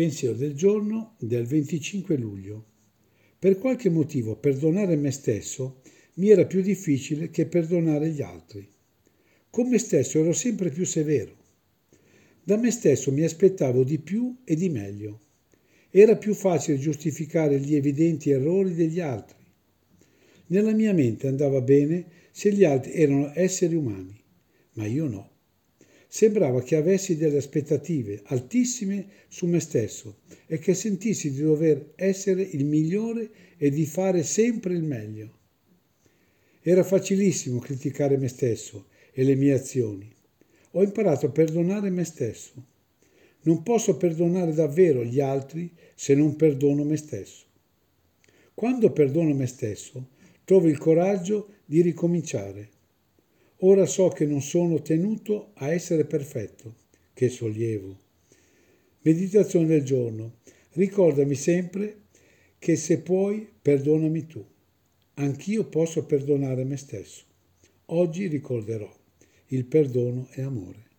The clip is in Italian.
Pensiero del giorno del 25 luglio. Per qualche motivo perdonare me stesso mi era più difficile che perdonare gli altri. Con me stesso ero sempre più severo. Da me stesso mi aspettavo di più e di meglio. Era più facile giustificare gli evidenti errori degli altri. Nella mia mente andava bene se gli altri erano esseri umani, ma io no. Sembrava che avessi delle aspettative altissime su me stesso e che sentissi di dover essere il migliore e di fare sempre il meglio. Era facilissimo criticare me stesso e le mie azioni. Ho imparato a perdonare me stesso. Non posso perdonare davvero gli altri se non perdono me stesso. Quando perdono me stesso, trovo il coraggio di ricominciare Ora so che non sono tenuto a essere perfetto. Che sollievo. Meditazione del giorno. Ricordami sempre che se puoi, perdonami tu. Anch'io posso perdonare me stesso. Oggi ricorderò. Il perdono è amore.